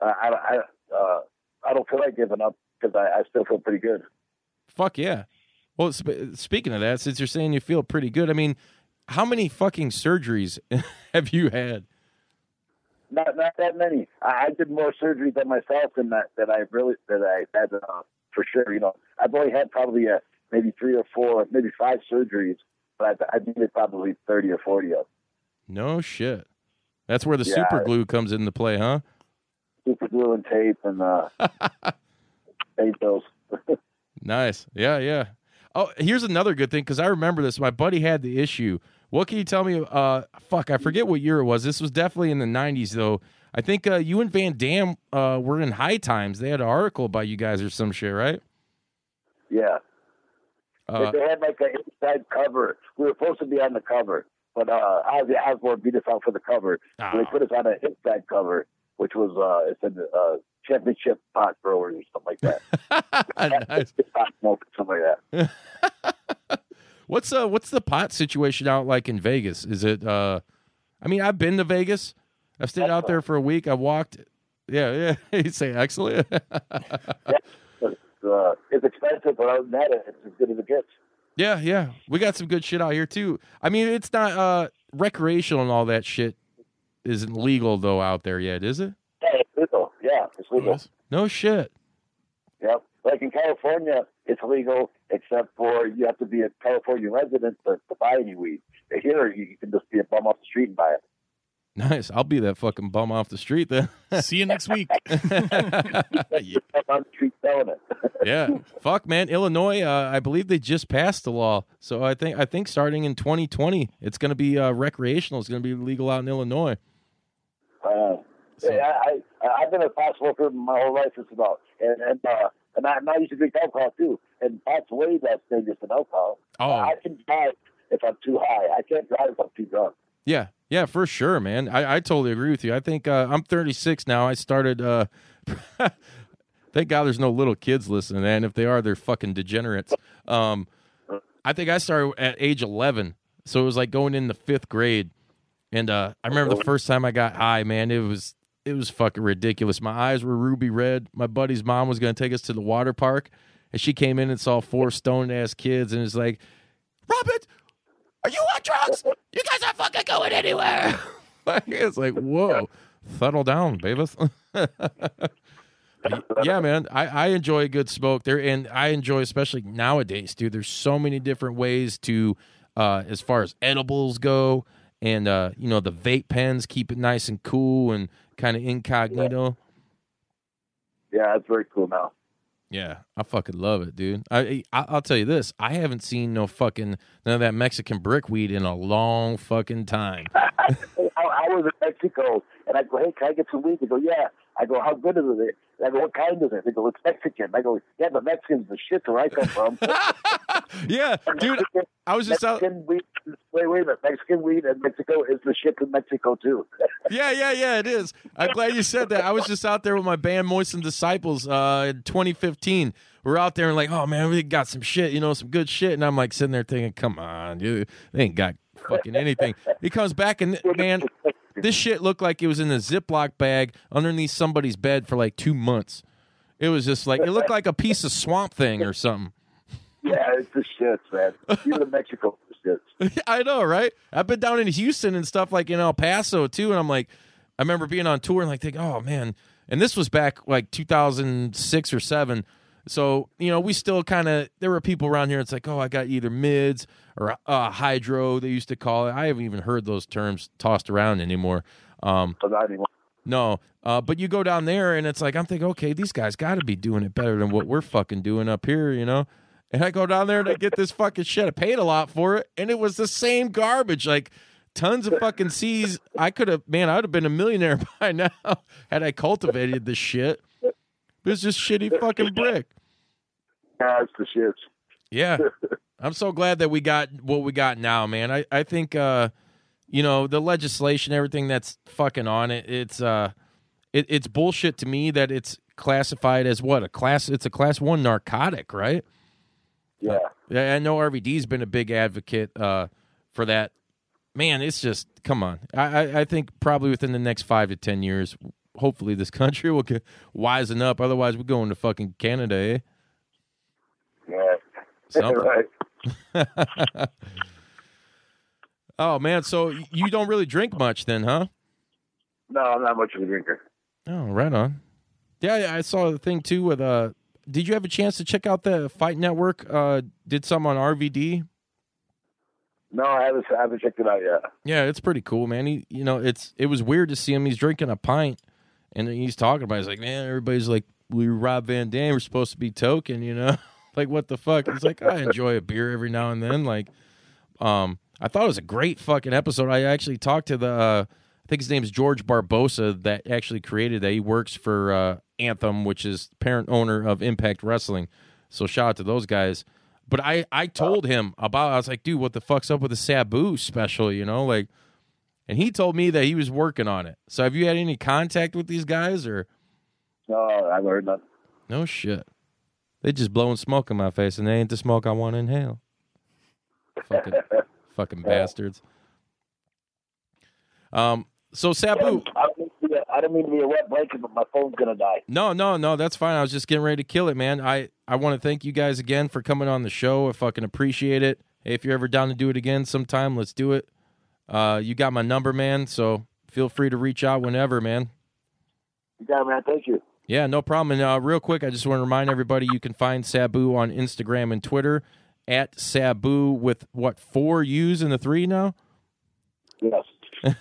I I uh, I don't feel like giving up because I, I still feel pretty good. Fuck yeah. Well, sp- speaking of that, since you're saying you feel pretty good, I mean, how many fucking surgeries have you had? Not not that many. I, I did more surgeries than myself than that that I really that I had uh, for sure. You know, I've only had probably uh, maybe three or four, maybe five surgeries, but I, I did probably thirty or forty of. No shit. That's where the Yeah. super glue comes into play, huh? super glue and tape and uh, tape those. Nice. Yeah, yeah. Oh, here's another good thing because I remember this. My buddy had the issue. What can you tell me? Uh, fuck, I forget what year it was. This was definitely in the '90s, though. I think uh, you and Van Dam uh, were in High Times. They had an article by you guys or some shit, right? yeah, Uh, they had like an inside cover. We were supposed to be on the cover, but uh, Ozzy Osbourne beat us out for the cover. So they Oh. put us on an inside cover, which was uh, it said uh, championship pot growers or something like that. nice. pot smoke, something like that. What's uh what's the pot situation out like in Vegas? Is it uh I mean, I've been to Vegas. I've stayed out there for a week. I walked Yeah, yeah. You say excellent. It's, uh, it's expensive, but other than that, it's as good as it gets. yeah, yeah. We got some good shit out here too. I mean, it's not uh recreational and all that shit isn't legal though out there yet, is it? Yeah, it's legal. Yeah, it's legal. No shit. Yep. Like in California, it's legal except for you have to be a California resident to, to buy any weed. Here, you can just be a bum off the street and buy it. Nice. I'll be that fucking bum off the street then. See you next week. yeah. Bum on the street selling it. yeah. Fuck, man. Illinois, uh, I believe they just passed the law. So I think I think starting in 2020, it's going to be uh, recreational. It's going to be legal out in Illinois. Uh, yeah, I, I, I've been a pot smoker my whole life, just about, and and uh, and I, and I used to drink alcohol too. And that's way less dangerous than alcohol. Oh. I can drive if I'm too high. I can't drive if I'm too drunk. Yeah, yeah, for sure, man. I, I totally agree with you. I think uh, I'm 36 now. I started. Uh, thank God there's no little kids listening, and if they are, they're fucking degenerates. Um, I think I started at age 11, so it was like going in the fifth grade. And uh, I remember the first time I got high, man. It was it was fucking ridiculous. My eyes were ruby red. My buddy's mom was gonna take us to the water park, and she came in and saw four stoned ass kids, and was like, "Robert, are you on drugs? You guys aren't fucking going anywhere." it's like, whoa, settle down, Beavis. yeah, man, I, I enjoy a good smoke there, and I enjoy especially nowadays, dude. There's so many different ways to, uh, as far as edibles go, and uh, you know the vape pens keep it nice and cool and kind of incognito. Yeah, it's very cool now. Yeah, I fucking love it, dude. I, I I'll tell you this: I haven't seen no fucking none of that Mexican brickweed in a long fucking time. I, I was in Mexico, and I go, "Hey, can I get some weed?" They go, "Yeah." I go, "How good is it?" I go, "What kind is it?" They go, "It's Mexican." I go, "Yeah, the Mexicans, the shit where I come from." yeah, dude. I was just out. Mexican weed. Wait, wait a minute. Mexican weed in Mexico is the shit in Mexico too. Yeah, yeah, yeah. It is. I'm glad you said that. I was just out there with my band Moisten Disciples uh, in 2015. We're out there and like, oh man, we got some shit, you know, some good shit. And I'm like sitting there thinking, come on, dude, they ain't got fucking anything. He comes back and man, this shit looked like it was in a Ziploc bag underneath somebody's bed for like two months. It was just like it looked like a piece of swamp thing or something. Yeah, it's the shits, man. Even in Mexico, the shits. I know, right? I've been down in Houston and stuff like in El Paso too, and I'm like, I remember being on tour and like thinking, oh man, and this was back like 2006 or seven. So you know, we still kind of there were people around here. It's like, oh, I got either mids or uh, hydro. They used to call it. I haven't even heard those terms tossed around anymore. Um, So not anymore. no, uh, but you go down there and it's like I'm thinking, okay, these guys got to be doing it better than what we're fucking doing up here, you know. And I go down there and I get this fucking shit. I paid a lot for it, and it was the same garbage, like tons of fucking C's. I could have, man, I would have been a millionaire by now had I cultivated this shit. It was just shitty fucking brick. Yeah, it's the shits. Yeah. I'm so glad that we got what we got now, man. I, I think uh you know, the legislation, everything that's fucking on it, it's uh it, it's bullshit to me that it's classified as what? A class it's a class one narcotic, right? Yeah. Yeah, I know RVD's been a big advocate uh for that. Man, it's just come on. I, I, I think probably within the next five to ten years, hopefully this country will get wisen up. Otherwise we're going to fucking Canada, eh? Something. right. Oh man, so you don't really drink much then, huh? No, I'm not much of a drinker. Oh, right on. Yeah, yeah, I saw the thing too with uh did you have a chance to check out the Fight Network? Uh did some on RVD? No, I haven't. I haven't checked it out yet. Yeah, it's pretty cool, man. He you know, it's it was weird to see him. He's drinking a pint and he's talking about it. he's like, Man, everybody's like we Rob Van Dam, we're supposed to be token, you know? like what the fuck? He's like, I enjoy a beer every now and then. Like um I thought it was a great fucking episode. I actually talked to the uh, I think his name's George Barbosa that actually created that. He works for uh, Anthem, which is parent owner of Impact Wrestling. So shout out to those guys. But I I told him about I was like, dude, what the fuck's up with the Sabu special, you know? Like and he told me that he was working on it. So have you had any contact with these guys or No, I heard nothing. no shit? They just blowing smoke in my face and they ain't the smoke I want to inhale. Fucking fucking bastards. Um so Sabu I don't, mean to be a, I don't mean to be a wet blanket, but my phone's gonna die. No, no, no, that's fine. I was just getting ready to kill it, man. I, I want to thank you guys again for coming on the show. I fucking appreciate it. Hey, if you're ever down to do it again sometime, let's do it. Uh, you got my number, man, so feel free to reach out whenever, man. You got it, man. Thank you. Yeah, no problem. And uh, real quick, I just want to remind everybody you can find Sabu on Instagram and Twitter at Sabu with what four U's in the three now. Yes.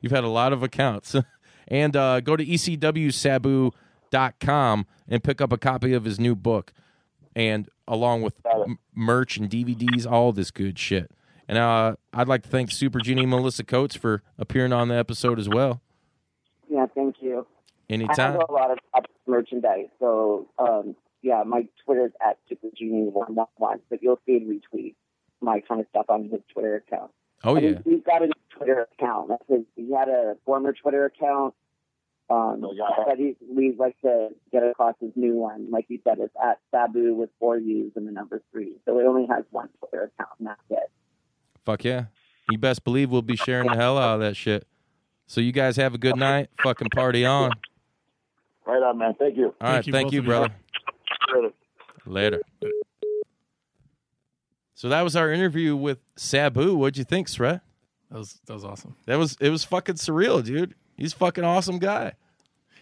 You've had a lot of accounts. and uh, go to ecwsabu.com and pick up a copy of his new book, and along with m- merch and DVDs, all this good shit. And uh, I'd like to thank Super Genie Melissa Coates for appearing on the episode as well. Yeah, thank you. I Anytime. have a lot of merchandise, so um, yeah, my Twitter's at supergenie111, but you'll see him retweet my kind of stuff on his Twitter account. Oh And yeah. he- he's got a Twitter account. That's his, he had a former Twitter account. Um, Oh, yeah. but he, we'd like to get across his new one. Like you said, it's at Sabu with four U's and the number three. So it only has one Twitter account, and that's it. Fuck yeah. You best believe we'll be sharing the hell out of that shit. So you guys have a good night. Fucking party on. Right on, man. Thank you. All right, thank both you, of you. brother. Later. Later. So that was our interview with Sabu. What'd you think, Sret? That was that was awesome. That was it was fucking surreal, dude. He's a fucking awesome guy.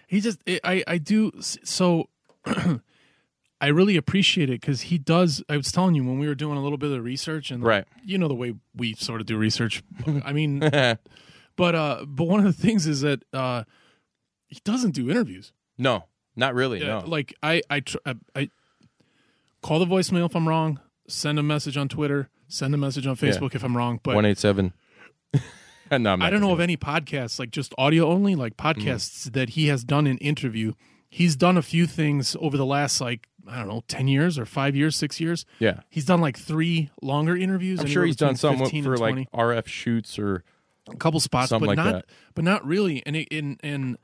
He just I I, I do so. I really appreciate it because he does. I was telling you when we were doing a little bit of research, and Right. you know the way we sort of do research. I mean, but uh, but one of the things is that uh, he doesn't do interviews. No, not really. Yeah, no. Like I, I, tr- I, I call the voicemail if I'm wrong. Send a message on Twitter. Send a message on Facebook if I'm wrong. But One eight seven. No, I don't know of any podcasts like just audio only, like mm-hmm. podcasts that he has done an interview. He's done a few things over the last like I don't know, ten years or five years, six years. Yeah. He's done like three longer interviews. I'm sure he's done some for like RF shoots or a couple spots, but like not, that. but not really. And it, and and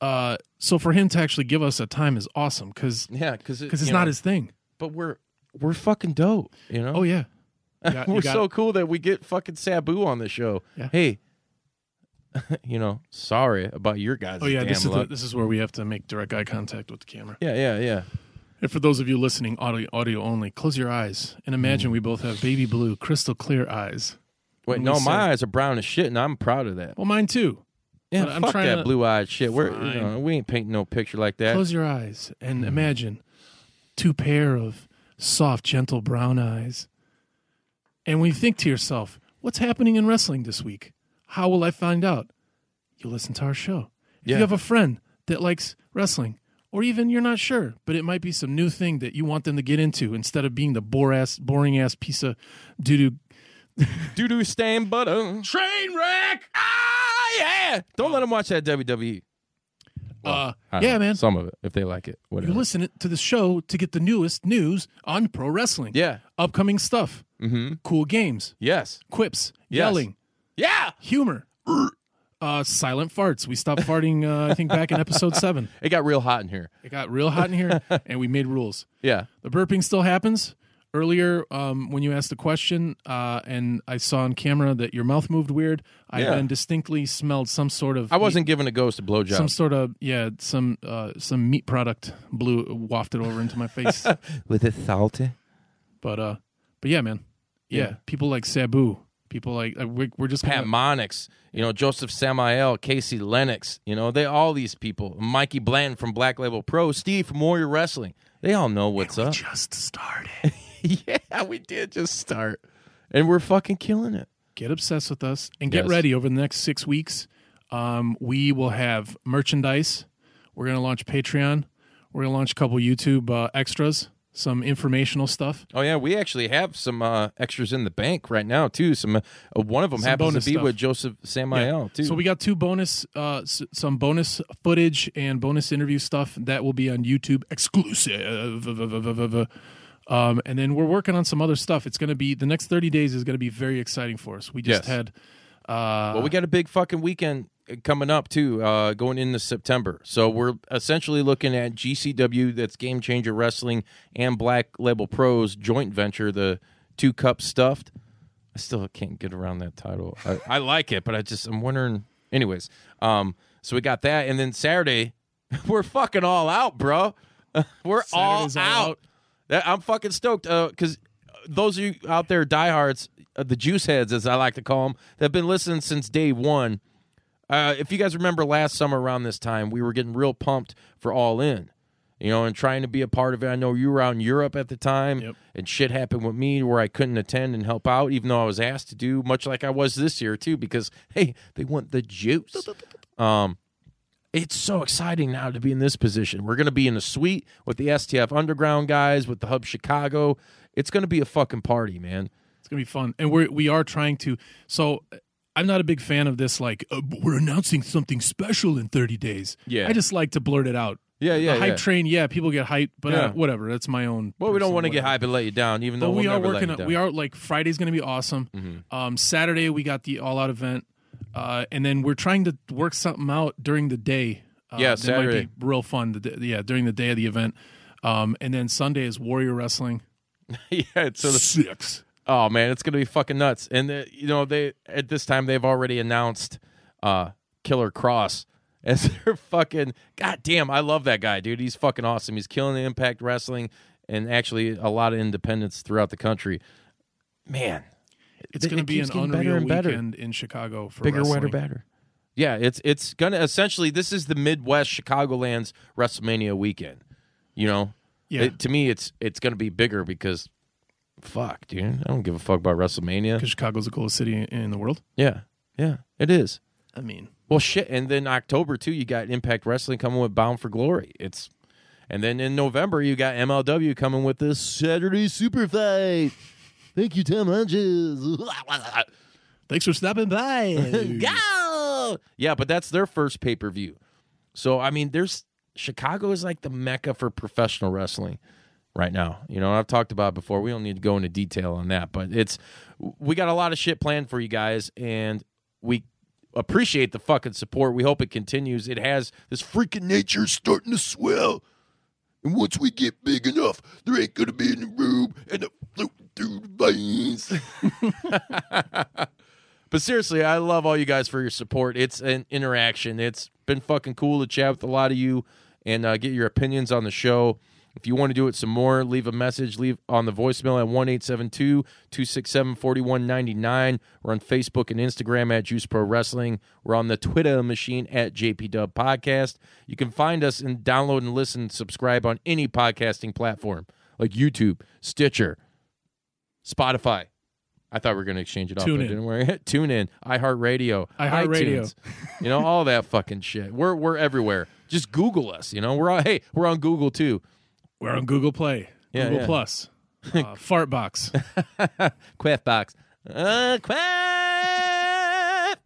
uh, so for him to actually give us a time is awesome because yeah, because because it's not his thing. But we're we're fucking dope. You know. Oh yeah, got- we're so cool that we get fucking Sabu on the show. Yeah. Hey, you know, sorry about your guys. Oh yeah, this is the, this is where we have to make direct eye contact with the camera. yeah, yeah, yeah. And for those of you listening, audio audio only, close your eyes and Mm. imagine we both have baby blue, crystal clear eyes. Wait, no, say- my eyes are brown as shit, and I'm proud of that. Well, mine too. Yeah, I'm fuck trying that to- blue eyed shit. We're you Fine. know, we ain't painting no picture like that. Close your eyes and Mm. imagine two pair of soft, gentle brown eyes. And when you think to yourself, what's happening in wrestling this week? How will I find out? You listen to our show. If Yeah. you have a friend that likes wrestling, or even you're not sure, but it might be some new thing that you want them to get into instead of being the bore ass, boring ass piece of doo doo. Doo doo stain butter. Train wreck! Ah, yeah. Don't let them watch that WWE. Uh, I don't yeah, know. man. Some of it, if they like it. Whatever. You listen to the show to get the newest news on pro wrestling. Yeah. Upcoming stuff. Mm-hmm. Cool games. Yes. Quips. Yes. Yelling. Yeah. Humor. uh, silent farts. We stopped farting, uh, I think, back in episode seven. It got real hot in here. It got real hot in here, and we made rules. Yeah. The burping still happens. Earlier, um, when you asked the question, uh, and I saw on camera that your mouth moved weird, I Yeah. then distinctly smelled some sort of I wasn't giving a ghost a blowjob. some sort of yeah some uh, some meat product blew wafted over into my face. With it salty. But uh, but yeah, man, yeah, Yeah. people like Sabu, people like we're, we're just Pat gonna, Monix, you know, Joseph Samael, Casey Lennox, you know, they all these people. Mikey Blanton from Black Label Pro, Steve from Warrior Wrestling. They all know what's up. just started. yeah, we did just start. And we're fucking killing it. Get obsessed with us and get Yes. ready over the next six weeks. Um, we will have merchandise. We're gonna launch Patreon. We're gonna launch a couple YouTube uh, extras, some informational stuff. Oh yeah, we actually have some uh, extras in the bank right now too. Some uh, one of them Some happens to be stuff. with Joseph Samael too. So we got two bonus, uh, s- some bonus footage and bonus interview stuff that will be on YouTube exclusive. Um, and then we're working on some other stuff. It's going to be the next thirty days is going to be very exciting for us. We just Yes. had, uh, well, we got a big fucking weekend coming up too, uh, going into September. So we're essentially looking at GCW, that's Game Changer Wrestling, and Black Label Pros joint venture, the two cups stuffed. I still can't get around that title. I, I like it, but I just I'm wondering. Anyways, um, so we got that, and then Saturday, we're fucking all out, bro. we're all Saturday's all out. out. That, I'm fucking stoked because those of you out there, diehards, uh, the juice heads, as I like to call them, that have been listening since day one. Uh, if you guys remember last summer around this time, we were getting real pumped for All In, you know, and trying to be a part of it. I know you were out in Europe at the time, Yep. and shit happened with me where I couldn't attend and help out, even though I was asked to do, much like I was this year too, because hey, they want the juice. Um, it's so exciting now to be in this position. We're going to be in a suite with the STF Underground guys, with the Hub Chicago. It's going to be a fucking party, man. It's gonna be fun, and we're we are trying to. So I'm not a big fan of this. Like uh, we're announcing something special in 30 days. Yeah. I just like to blurt it out. Yeah, yeah, the hype yeah. train. Yeah, people get hyped, but Yeah. uh, whatever. That's my own. Well, we don't want to get whatever. hype and let you down, even though we we'll are never let working. down. we are like Friday's going to be awesome. Mm-hmm. Um, Saturday we got the all out event, uh, and then we're trying to work something out during the day. Uh, Yeah, that might Saturday. be real fun. The day, yeah, during the day of the event, um, and then Sunday is Warrior Wrestling. yeah, so the, Six. Oh man, it's gonna be fucking nuts. And uh, you know they at this time they've already announced uh, Killer Kross as their fucking. God damn, I love that guy, dude. He's fucking awesome. He's killing the Impact Wrestling and actually a lot of independents throughout the country. Man, It's it- going to be an better unreal and better. weekend in Chicago for bigger, wrestling. better, better. Yeah, it's it's gonna essentially this is the Midwest Chicagoland's WrestleMania weekend. You know, Yeah. It- to me, it's it's gonna be bigger because, fuck, dude, I don't give a fuck about WrestleMania. Because Chicago's the coolest city in- in the world. Yeah, yeah, it is. I mean, Well, shit, and then October too, you got Impact Wrestling coming with Bound for Glory. It's, and then in November you got MLW coming with this Saturday Super Fight. Thank you, Tom Hodges. thanks for stopping by. Go! Yeah, but that's their first pay per view. So I mean, there's Chicago is like the mecca for professional wrestling right now. You know, I've talked about it before. We don't need to go into detail on that, but it's we got a lot of shit planned for you guys, and we appreciate the fucking support. We hope it continues. It has this freaking nature starting to swell. And once we get big enough, there ain't gonna be any room and the float the veins. But seriously, I love all you guys for your support. It's an interaction. It's been fucking cool to chat with a lot of you and uh, get your opinions on the show. If you want to do it some more, leave a message. Leave on the voicemail at one eight seven two two six seven forty one ninety nine. We're on Facebook and Instagram at Juice Pro Wrestling. We're on the Twitter machine at JP Dub Podcast. You can find us and download and listen, subscribe on any podcasting platform like YouTube, Stitcher, Spotify. I thought we were going to exchange it off, Tune but in. didn't we? Tune in, iHeartRadio, iHeartRadio. you know all that fucking shit. We're we're everywhere. Just Google us. You know we're on. Hey, we're on Google too. We're on Google Play, Yeah, Google yeah. Plus, uh, Fartbox. Quaffbox. Uh, quaff.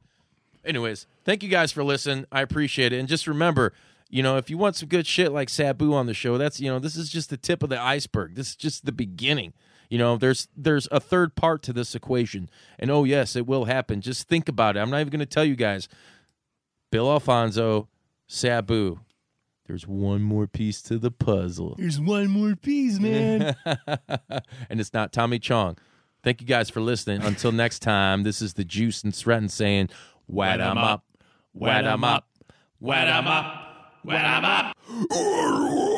Anyways, thank you guys for listening. I appreciate it. And just remember, you know, if you want some good shit like Sabu on the show, that's you know, this is just the tip of the iceberg. This is just the beginning. You know, there's there's a third part to this equation. And oh yes, it will happen. Just think about it. I'm not even gonna tell you guys. Bill Alfonso, Sabu. There's one more piece to the puzzle. There's one more piece, man. and it's not Tommy Chong. Thank you guys for listening. Until next time, this is the Juice and Stretton saying, "Wet 'em up, wet 'em up, wet 'em up, wet 'em up."